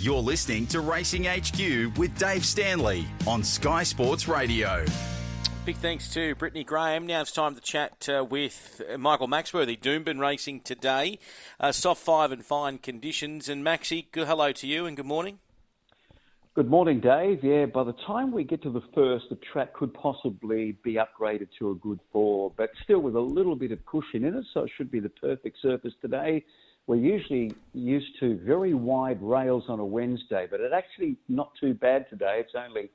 You're listening to Racing HQ with Dave Stanley on Sky Sports Radio. Big thanks to Brittany Graham. Now it's time to chat uh, with Michael Maxworthy. Doomben racing today. Uh, soft five and fine conditions. And Maxie, good hello to you and good morning. Good morning, Dave. Yeah, by the time we get to the first, the track could possibly be upgraded to a good four, but still with a little bit of cushion in it, so it should be the perfect surface today. We're usually used to very wide rails on a Wednesday, but it's actually not too bad today. It's only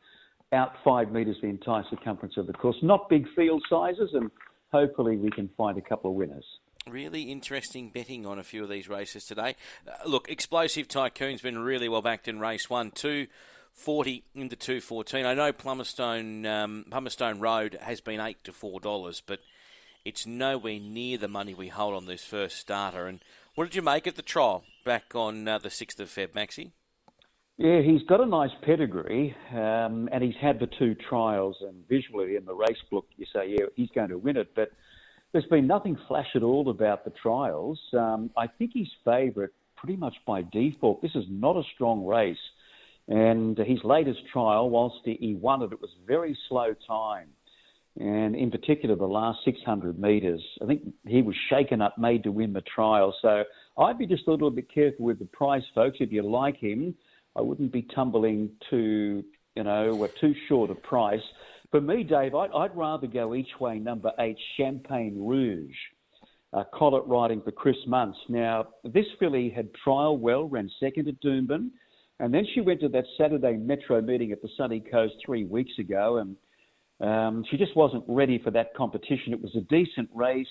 out five metres the entire circumference of the course. Not big field sizes, and hopefully we can find a couple of winners. Really interesting betting on a few of these races today. Uh, look, Explosive Tycoon's been really well backed in race one, two forty into two fourteen. I know Plummerstone um, Road has been eight to four dollars, but it's nowhere near the money we hold on this first starter. And what did you make of the trial back on uh, the sixth of Feb, Maxie? Yeah, he's got a nice pedigree, um, and he's had the two trials. And visually in the race book, you say, yeah, he's going to win it. But there's been nothing flash at all about the trials. Um, I think he's favourite pretty much by default. This is not a strong race. And his latest trial, whilst he won it, it was very slow time. And in particular, the last 600 metres, I think he was shaken up, made to win the trial. So I'd be just a little bit careful with the price, folks. If you like him, I wouldn't be tumbling to, you know, or too short a price. For me, Dave, I'd, I'd rather go each way number eight, Champagne Rouge. Uh, collar riding for Chris Munce. Now, this filly had trial well, ran second at Doomben, and then she went to that Saturday Metro meeting at the Sunny Coast three weeks ago, and um, she just wasn't ready for that competition. It was a decent race.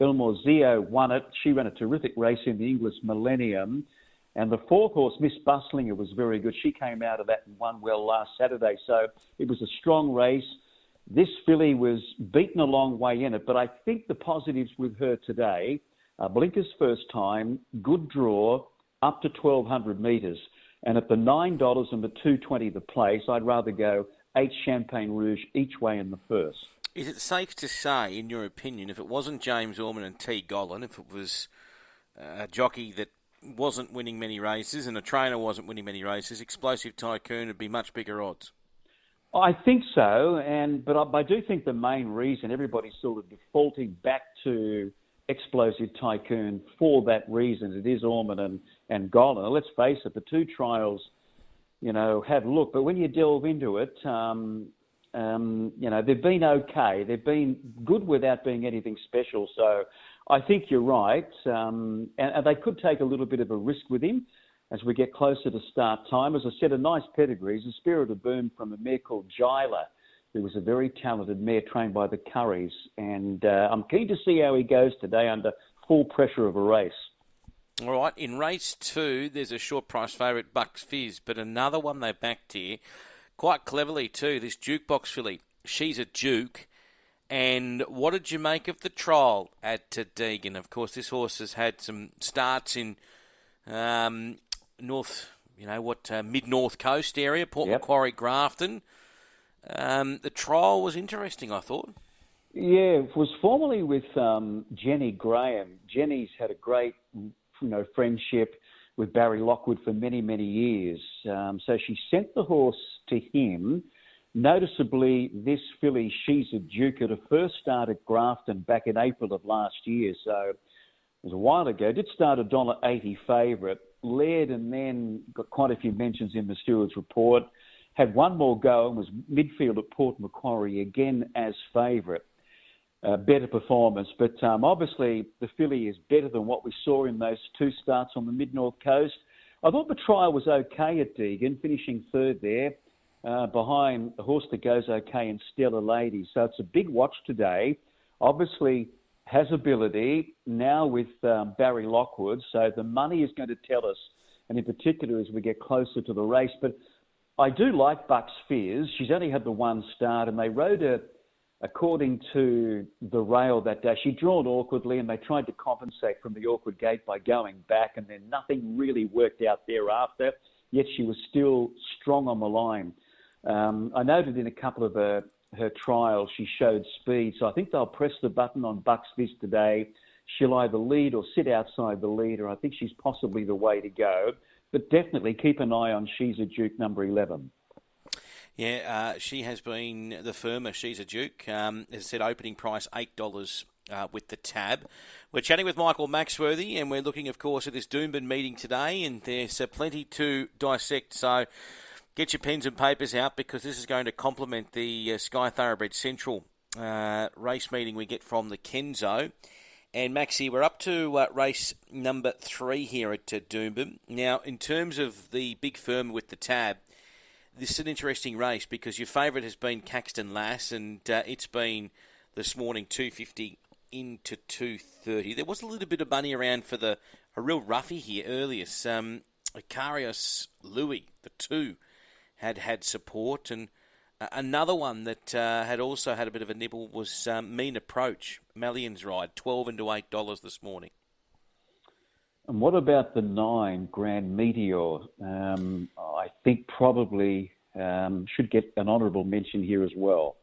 Elmore Zio won it. She ran a terrific race in the English Millennium. And the fourth horse, Miss Bustlinger, was very good. She came out of that and won well last Saturday. So it was a strong race. This filly was beaten a long way in it, but I think the positives with her today are Blinker's first time, good draw, up to 1,200 metres. And at the $9 and the 220 the place, I'd rather go eight Champagne Rouge each way in the first. Is it safe to say, in your opinion, if it wasn't James Orman and T. Gollan, if it was uh, a jockey that wasn't winning many races and a trainer wasn't winning many races, Explosive Tycoon would be much bigger odds? I think so, and but I, I do think the main reason everybody's sort of defaulting back to Explosive Tycoon for that reason. It is Orman and, and Gollan. Let's face it, the two trials – you know, have a look. But when you delve into it, um, um, you know, they've been okay. They've been good without being anything special. So I think you're right. Um, and, and, they could take a little bit of a risk with him as we get closer to start time. As I said, a nice pedigree. He's a spirit of boom from a mare called Jyla, who was a very talented mare trained by the Curries. And uh, I'm keen to see how he goes today under full pressure of a race. All right, in race two, there's a short price favourite, Bucks Fizz, but another one they backed here, quite cleverly too. This jukebox filly, she's a Duke. And what did you make of the trial at Deagon? Of course, this horse has had some starts in um, North, you know what, uh, mid North Coast area, Port yep. Macquarie, Grafton. Um, the trial was interesting, I thought. Yeah, it was formerly with um, Jenny Graham. Jenny's had a great you know, friendship with Barry Lockwood for many, many years. Um, so she sent the horse to him. Noticeably, this filly, she's a Duke, a first start at Grafton back in April of last year. So it was a while ago. Did start a dollar eighty favourite, led and then got quite a few mentions in the steward's report. Had one more go and was midfield at Port Macquarie again as favourite uh, better performance. But um, obviously, the filly is better than what we saw in those two starts on the mid north coast. I thought the trial was okay at Deagon, finishing third there. Uh, behind the horse that goes okay in Stellar Lady. So it's a big watch today. Obviously, has ability now with um, Barry Lockwood. So the money is going to tell us, and in particular as we get closer to the race. But I do like Bucks Fizz. She's only had the one start, and they rode her according to the rail that day, she drawn awkwardly and they tried to compensate from the awkward gate by going back, and then nothing really worked out thereafter. Yet she was still strong on the line. Um, I noted in a couple of her, her trials she showed speed, so I think they'll press the button on Bucks Fizz today. She'll either lead or sit outside the leader. I think she's possibly the way to go. but definitely keep an eye on She's a Duke number 11. Yeah, uh, she has been the firmer. She's a Duke. Um, as I said, opening price $8 uh, with the tab. We're chatting with Michael Maxworthy, and we're looking, of course, at this Doomben meeting today, and there's uh, plenty to dissect. So get your pens and papers out because this is going to complement the uh, Sky Thoroughbred Central uh, race meeting we get from the Kenzo. And Maxi, we're up to uh, race number three here at uh, Doomben. Now, in terms of the big firm with the tab, this is an interesting race because your favourite has been Caxton Lass, and uh, it's been this morning 250 into 230. There was a little bit of money around for the a real roughie here earlier. Um, Icarius Louis, the two, had had support, and Another one that uh, had also had a bit of a nibble was um, Mean Approach, Malyon's Ride, 12 into $8 this morning. And what about the nine Grand Meteor? Um, I think probably um, should get an honourable mention here as well.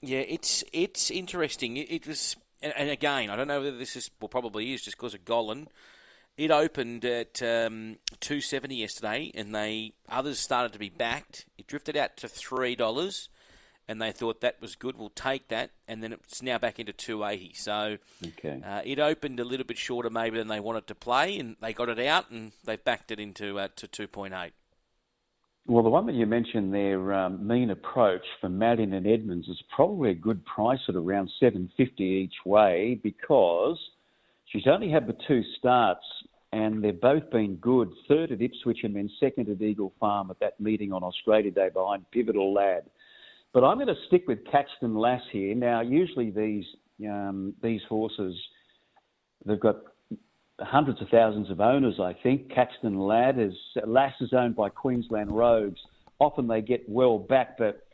Yeah, it's it's interesting. It, it was, and, and, again, I don't know whether this is well, probably is just because of Gollan. It opened at um, two seventy yesterday, and they others started to be backed. It drifted out to three dollars, and they thought that was good. We'll take that, and then it's now back into two eighty. So okay. uh, it opened a little bit shorter maybe than they wanted to play, and they got it out, and they've backed it into uh, to two point eight. Well, the one that you mentioned there, um, Mean Approach for Malyon and Edmonds, is probably a good price at around seven fifty each way because She's only had the two starts, and they've both been good. Third at Ipswich and then second at Eagle Farm at that meeting on Australia Day behind Pivotal Lad. But I'm going to stick with Caxton Lass here. Now, usually these um, these horses, they've got hundreds of thousands of owners. I think Caxton Lad is Lass is owned by Queensland Rogues. Often they get well back, but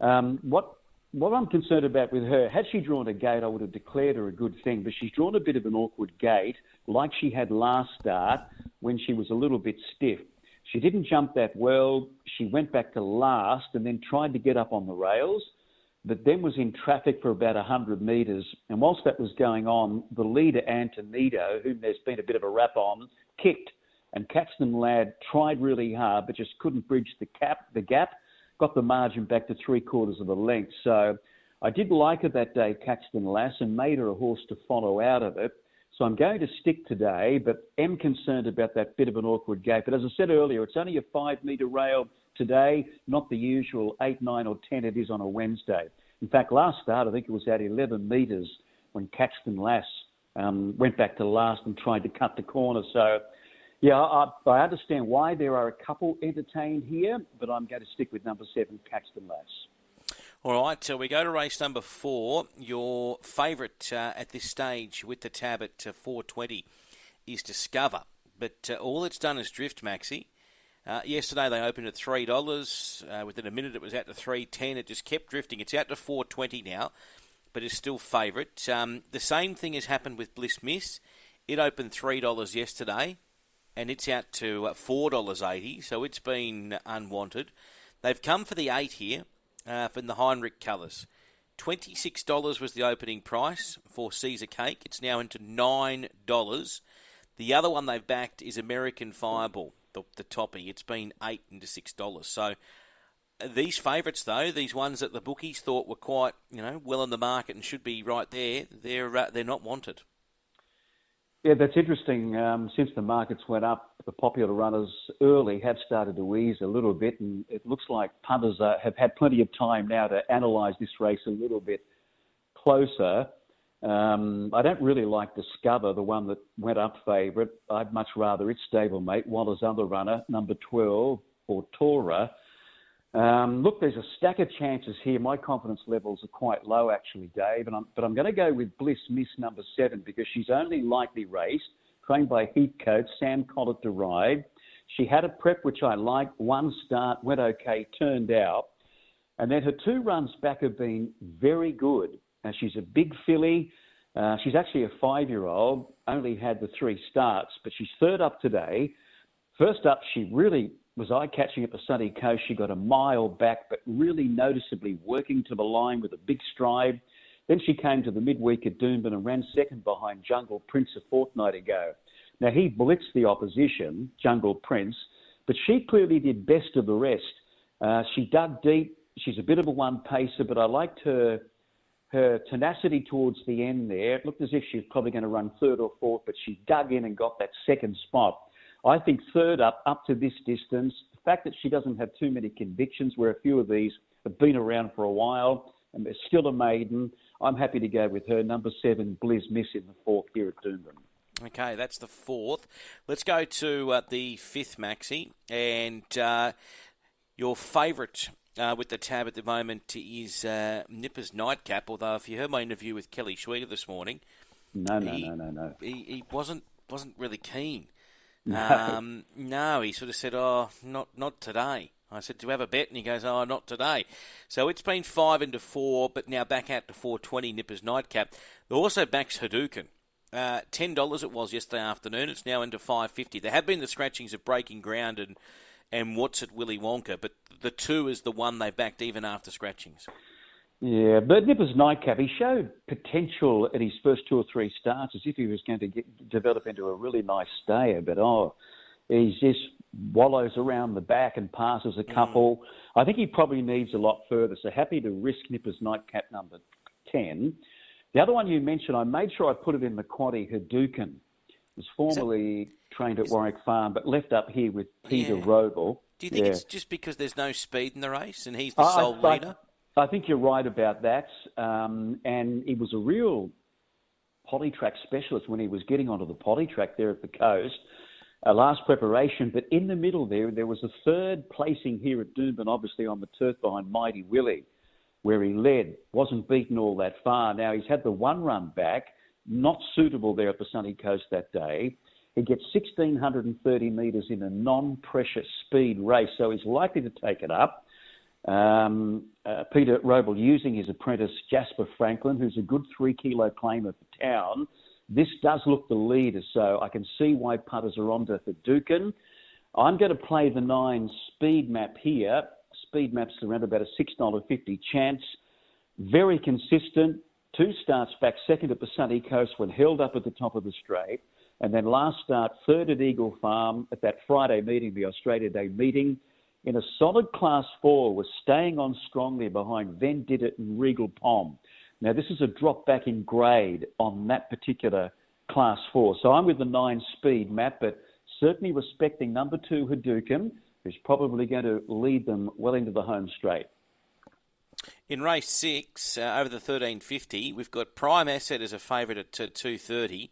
um, what what I'm concerned about with her, had she drawn a gate, I would have declared her a good thing, but she's drawn a bit of an awkward gate, like she had last start when she was a little bit stiff. She didn't jump that well. She went back to last and then tried to get up on the rails, but then was in traffic for about 100 metres. And whilst that was going on, the leader, Antonito, whom there's been a bit of a rap on, kicked. And Caxton Lad tried really hard, but just couldn't bridge the, cap, the gap got the margin back to three quarters of a length. So I did like her that day, Caxton Lass, and made her a horse to follow out of it. So I'm going to stick today, but am concerned about that bit of an awkward gate. But as I said earlier, it's only a five metre rail today, not the usual eight, nine, or ten it is on a Wednesday. In fact, last start, I think it was at 11 metres when Caxton Lass um, went back to last and tried to cut the corner. So yeah, I, I, understand why there are a couple entertained here, but I'm going to stick with number seven, Caxton Lass. All right, so we go to race number four. Your favourite uh, at this stage with the tab at uh, 420 is Discover, but uh, all it's done is drift, Maxi. Uh, yesterday they opened at three dollars. Uh, within a minute, it was out to three ten. It just kept drifting. It's out to four twenty now, but is still favourite. Um, the same thing has happened with Bliss Miss. It opened three dollars yesterday and it's out to uh, $4.80, so it's been unwanted. They've come for the 8 here uh, from the Heinrich colours. $26 was the opening price for Caesar Cake. It's now into $9. The other one they've backed is American Fireball, the, the toppy. It's been 8 into $6. So uh, these favourites, though, these ones that the bookies thought were quite, you know, well in the market and should be right there, they're uh, they're not wanted. Yeah, that's interesting. Um, since the markets went up, the popular runners early have started to ease a little bit, and it looks like punters have had plenty of time now to analyse this race a little bit closer. Um, I don't really like Discover, the one that went up favourite. I'd much rather its stablemate, Waller's other runner, number 12, or Torah. Um, look, there's a stack of chances here. My confidence levels are quite low, actually, Dave, and I'm, but I'm going to go with Bliss Miss number seven because she's only lightly raced, trained by Heathcote, Sam Collett to ride. She had a prep which I liked. One start went okay, turned out, and then her two runs back have been very good. And she's a big filly. Uh, she's actually a five-year-old. Only had the three starts, but she's third up today. First up, she really was eye catching at the sunny coast. She got a mile back, but really noticeably working to the line with a big stride. Then she came to the midweek at Doomben and ran second behind Jungle Prince a fortnight ago. Now he blitzed the opposition, Jungle Prince, But she clearly did best of the rest. Uh, she dug deep. She's a bit of a one pacer, but I liked her her tenacity towards the end there. It looked as if she was probably going to run third or fourth, but she dug in and got that second spot. I think third up, up to this distance, the fact that she doesn't have too many convictions, where a few of these have been around for a while and they're still a maiden, I'm happy to go with her. Number seven, Bliss Miss in the fourth here at Doomben. Okay, that's the fourth. Let's go to uh, the fifth, Maxi. And uh, your favourite uh, with the tab at the moment is uh, Nipper's Nightcap. Although, if you heard my interview with Kelly Schweida this morning, no, no, he, no, no, no, he, he wasn't wasn't really keen. No. Um, no, he sort of said, "Oh, not not today." I said, "Do you have a bet?" And he goes, "Oh, not today." So it's been five into four, but now back out to four twenty. Nipper's Nightcap. They also backs Hadouken. Uh, Ten dollars it was yesterday afternoon. It's now into five fifty. There have been the scratchings of breaking ground and and what's it Willy Wonka, but the two is the one they backed even after scratchings. Yeah, but Nipper's nightcap, he showed potential at his first two or three starts as if he was going to get, develop into a really nice stayer, but oh, he just wallows around the back and passes a couple. Mm. I think he probably needs a lot further, so happy to risk Nipper's nightcap number 10. The other one you mentioned, I made sure I put it in the quaddy, Hadouken. Was formerly trained at Warwick Farm, but left up here with Peter yeah. Robl. Do you think yeah. it's just because there's no speed in the race and he's the I, sole I, leader? I think you're right about that. Um, and he was a real polytrack specialist when he was getting onto the polytrack there at the coast. Uh, last preparation, but in the middle there, there was a third placing here at Doomben, obviously on the turf behind Mighty Willie, where he led. Wasn't beaten all that far. Now he's had the one run back, not suitable there at the sunny coast that day. He gets 1,630 metres in a non-pressure speed race, so he's likely to take it up. Um, uh, Peter Robl using his apprentice Jasper Franklin, who's a good three kilo claimer for town. This does look the leader, so I can see why punters are on to Dukin. I'm going to play the nine speed map here. Speed map's around about a $6.50 chance. Very consistent. Two starts back second at the sunny coast when held up at the top of the straight. And then last start, third at Eagle Farm at that Friday meeting, the Australia Day meeting, in a solid class four, was staying on strongly behind Van Didit and Regal Pom. Now, this is a drop back in grade on that particular class four. So I'm with the nine speed, Matt, but certainly respecting number two, Hadouken, who's probably going to lead them well into the home straight. In race six, uh, over the 1350, we've got Prime Asset as a favourite at 230.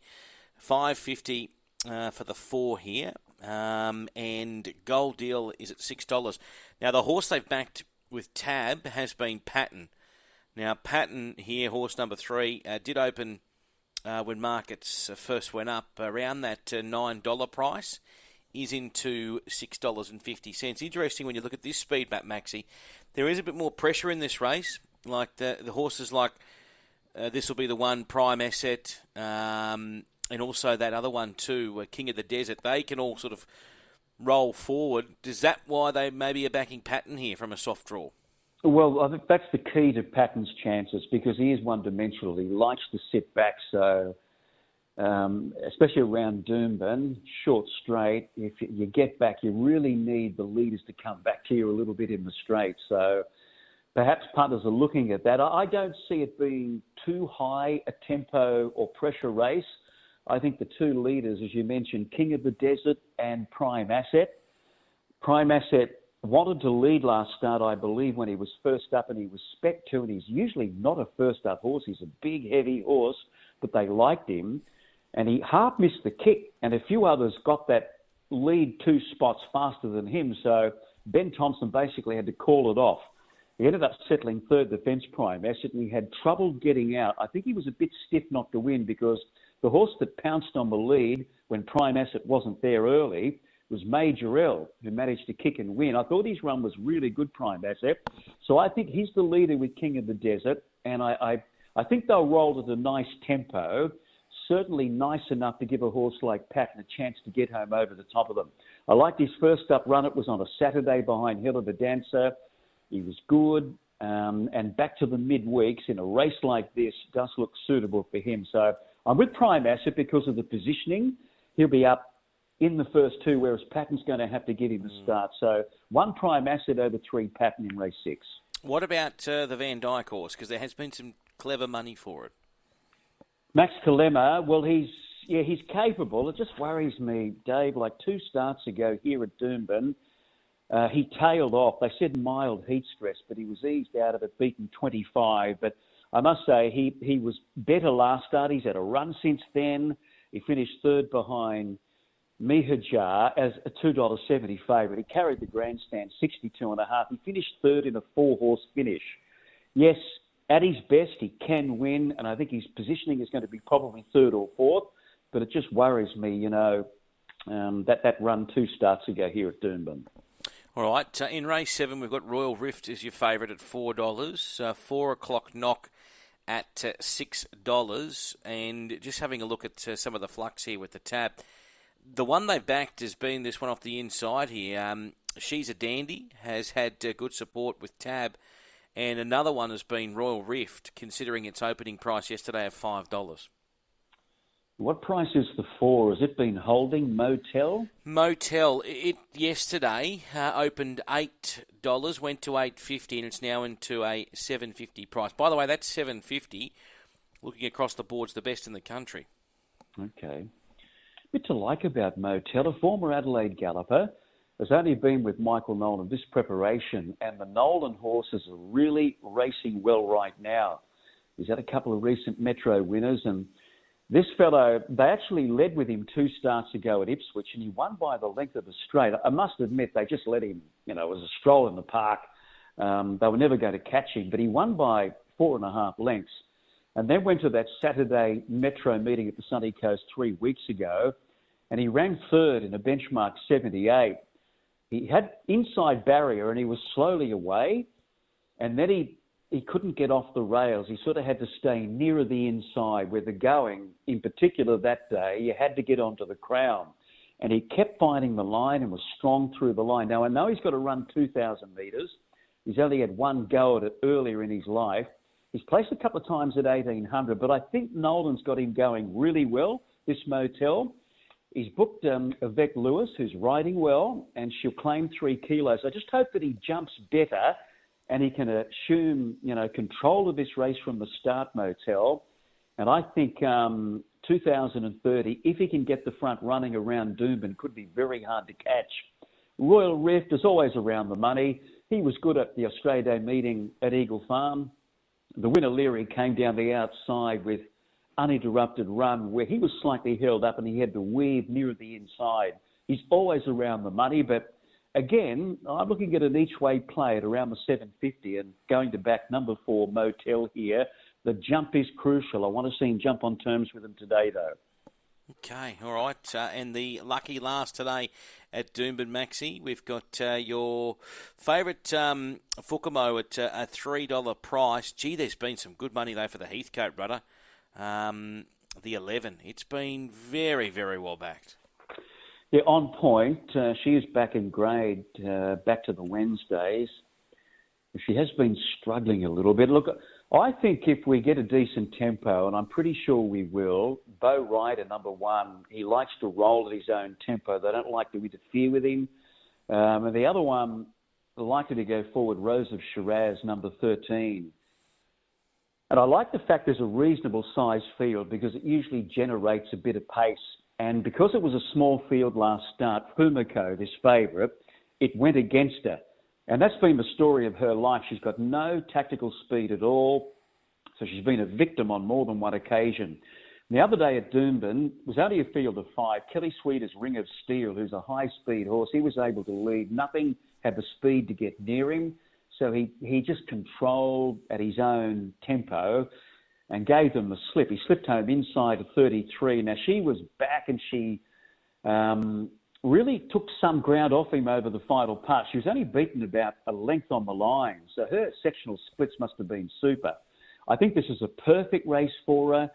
Five fifty uh, for the four here, um, and Gold Deal is at six dollars. Now the horse they've backed with Tab has been Patton. Now Patton here, horse number three, uh, did open uh, when markets uh, first went up around that uh, nine dollar price. Is into six dollars and fifty cents. Interesting when you look at this speed map, Maxi. There is a bit more pressure in this race. Like the the horses like uh, this will be the one prime asset. Um, and also that other one too, uh, King of the Desert, they can all sort of roll forward. Is that why they maybe are backing Patton here from a soft draw? Well, I think that's the key to Patton's chances because he is one dimensional. He likes to sit back, so um, especially around Doomben, short straight. If you get back, you really need the leaders to come back to you a little bit in the straight. So perhaps punters are looking at that. I don't see it being too high a tempo or pressure race. I think the two leaders, as you mentioned, King of the Desert and Prime Asset. Prime Asset wanted to lead last start, I believe, when he was first up, and he was spec to, and he's usually not a first up horse. He's a big, heavy horse, but they liked him, and he half missed the kick, and a few others got that lead two spots faster than him. So Ben Thompson basically had to call it off. He ended up settling third defence prime asset, and he had trouble getting out. I think he was a bit stiff not to win because the horse that pounced on the lead when Prime Asset wasn't there early was Major L, who managed to kick and win. I thought his run was really good, Prime Asset. So I think he's the leader with King of the Desert, and I, I, I think they'll roll at a nice tempo. Certainly nice enough to give a horse like Patton a chance to get home over the top of them. I liked his first up run. It was on a Saturday behind Hill of the Dancer. He was good. Um, and back to the midweeks in a race like this does look suitable for him. So I'm with Prime Asset because of the positioning. He'll be up in the first two, whereas Patton's going to have to give him a start. So one prime asset over three Patton in race six. What about uh, the Vandyke horse? Because there has been some clever money for it. Max Kalema, well, he's yeah, he's capable. It just worries me, Dave. Like two starts ago here at Doomben, uh, he tailed off. They said mild heat stress, but he was eased out of it, beaten 25. But I must say, he, he was better last start. He's had a run since then. He finished third behind Mihajar as a $2.70 favourite. He carried the grandstand 62 and a half. He finished third in a four horse finish. Yes, at his best, he can win, and I think his positioning is going to be probably third or fourth. But it just worries me, you know, um, that that run two starts ago here at Doomben. All right, uh, in race seven, we've got Royal Rift as your favourite at four dollars. Uh, four o'clock knock at uh, six dollars, and just having a look at uh, some of the flux here with the tab. The one they've backed has been this one off the inside here. Um, She's a dandy, has had uh, good support with tab, and another one has been Royal Rift, considering its opening price yesterday of five dollars. What price is the four? Has it been holding Motel? Motel. It yesterday uh, opened eight dollars, went to eight fifty, and it's now into a seven fifty price. By the way, that's seven fifty. Looking across the board's the best in the country. Okay. A bit to like about Motel, a former Adelaide galloper, has only been with Michael Nolan this preparation, and the Nolan horses are really racing well right now. He's had a couple of recent Metro winners and this fellow, they actually led with him two starts ago at Ipswich, and he won by the length of the straight. I must admit, they just let him, you know, it was a stroll in the park. Um, they were never going to catch him, but he won by four and a half lengths. And then went to that Saturday Metro meeting at the Sunny Coast three weeks ago, and he ran third in a benchmark 78. He had inside barrier, and he was slowly away, and then he he couldn't get off the rails. He sort of had to stay nearer the inside where the going, in particular that day, you had to get onto the crown. And he kept finding the line and was strong through the line. Now, I know he's got to run 2,000 metres. He's only had one go at it earlier in his life. He's placed a couple of times at 1800, but I think Nolan's got him going really well, this motel. He's booked um, Yvette Lewis, who's riding well, and she'll claim three kilos. I just hope that he jumps better and he can assume, you know, control of this race from the start motel. And I think um, 2030, if he can get the front running around Doomben, could be very hard to catch. Royal Rift is always around the money. He was good at the Australia Day meeting at Eagle Farm. The winner Leary came down the outside with uninterrupted run where he was slightly held up and he had to weave near the inside. He's always around the money, but again, I'm looking at an each way play at around the 750 and going to back number four, Motel here. The jump is crucial. I want to see him jump on terms with him today, though. Okay, all right. Uh, and the lucky last today at Doomben Maxi, we've got uh, your favourite um, Fumiko at uh, a $3 price. Gee, there's been some good money, though, for the Heathcote rudder. Um, the 11. It's been very, very well backed. Yeah, on point. Uh, she is back in grade, uh, back to the Wednesdays. She has been struggling a little bit. Look, I think if we get a decent tempo, and I'm pretty sure we will, Bo Ryder, number one, he likes to roll at his own tempo. They don't like to interfere with him. Um, and the other one, likely to go forward, Rose of Shiraz, number 13. And I like the fact there's a reasonable size field because it usually generates a bit of pace and because it was a small field last start, Fumiko, this favourite, it went against her. And that's been the story of her life. She's got no tactical speed at all. So she's been a victim on more than one occasion. The other day at Doomben was only a field of five. Kelly Schweida's Ring of Steel, who's a high speed horse, he was able to lead. Nothing had the speed to get near him. So he, he just controlled at his own tempo and gave them the slip. He slipped home inside of 33. Now she was back and she um, really took some ground off him over the final part. She was only beaten about a length on the line, so her sectional splits must have been super. I think this is a perfect race for her.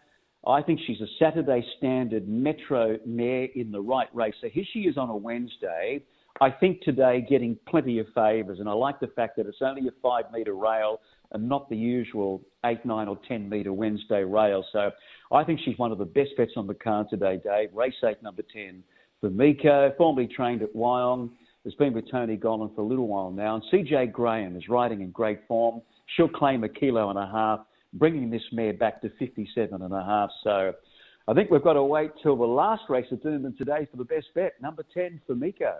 I think she's a Saturday standard metro mare in the right race. So here she is on a Wednesday. I think today getting plenty of favours, and I like the fact that it's only a five metre rail and not the usual eight, nine, or ten metre Wednesday rail. So I think she's one of the best bets on the card today, Dave. Race eight, number ten, Fumiko, formerly trained at Wyong, has been with Tony Gollan for a little while now. And Cejay Graham is riding in great form. She'll claim a kilo and a half, bringing this mare back to 57 and a half. So I think we've got to wait till the last race of Doomben today for the best bet, number 10 Fumiko.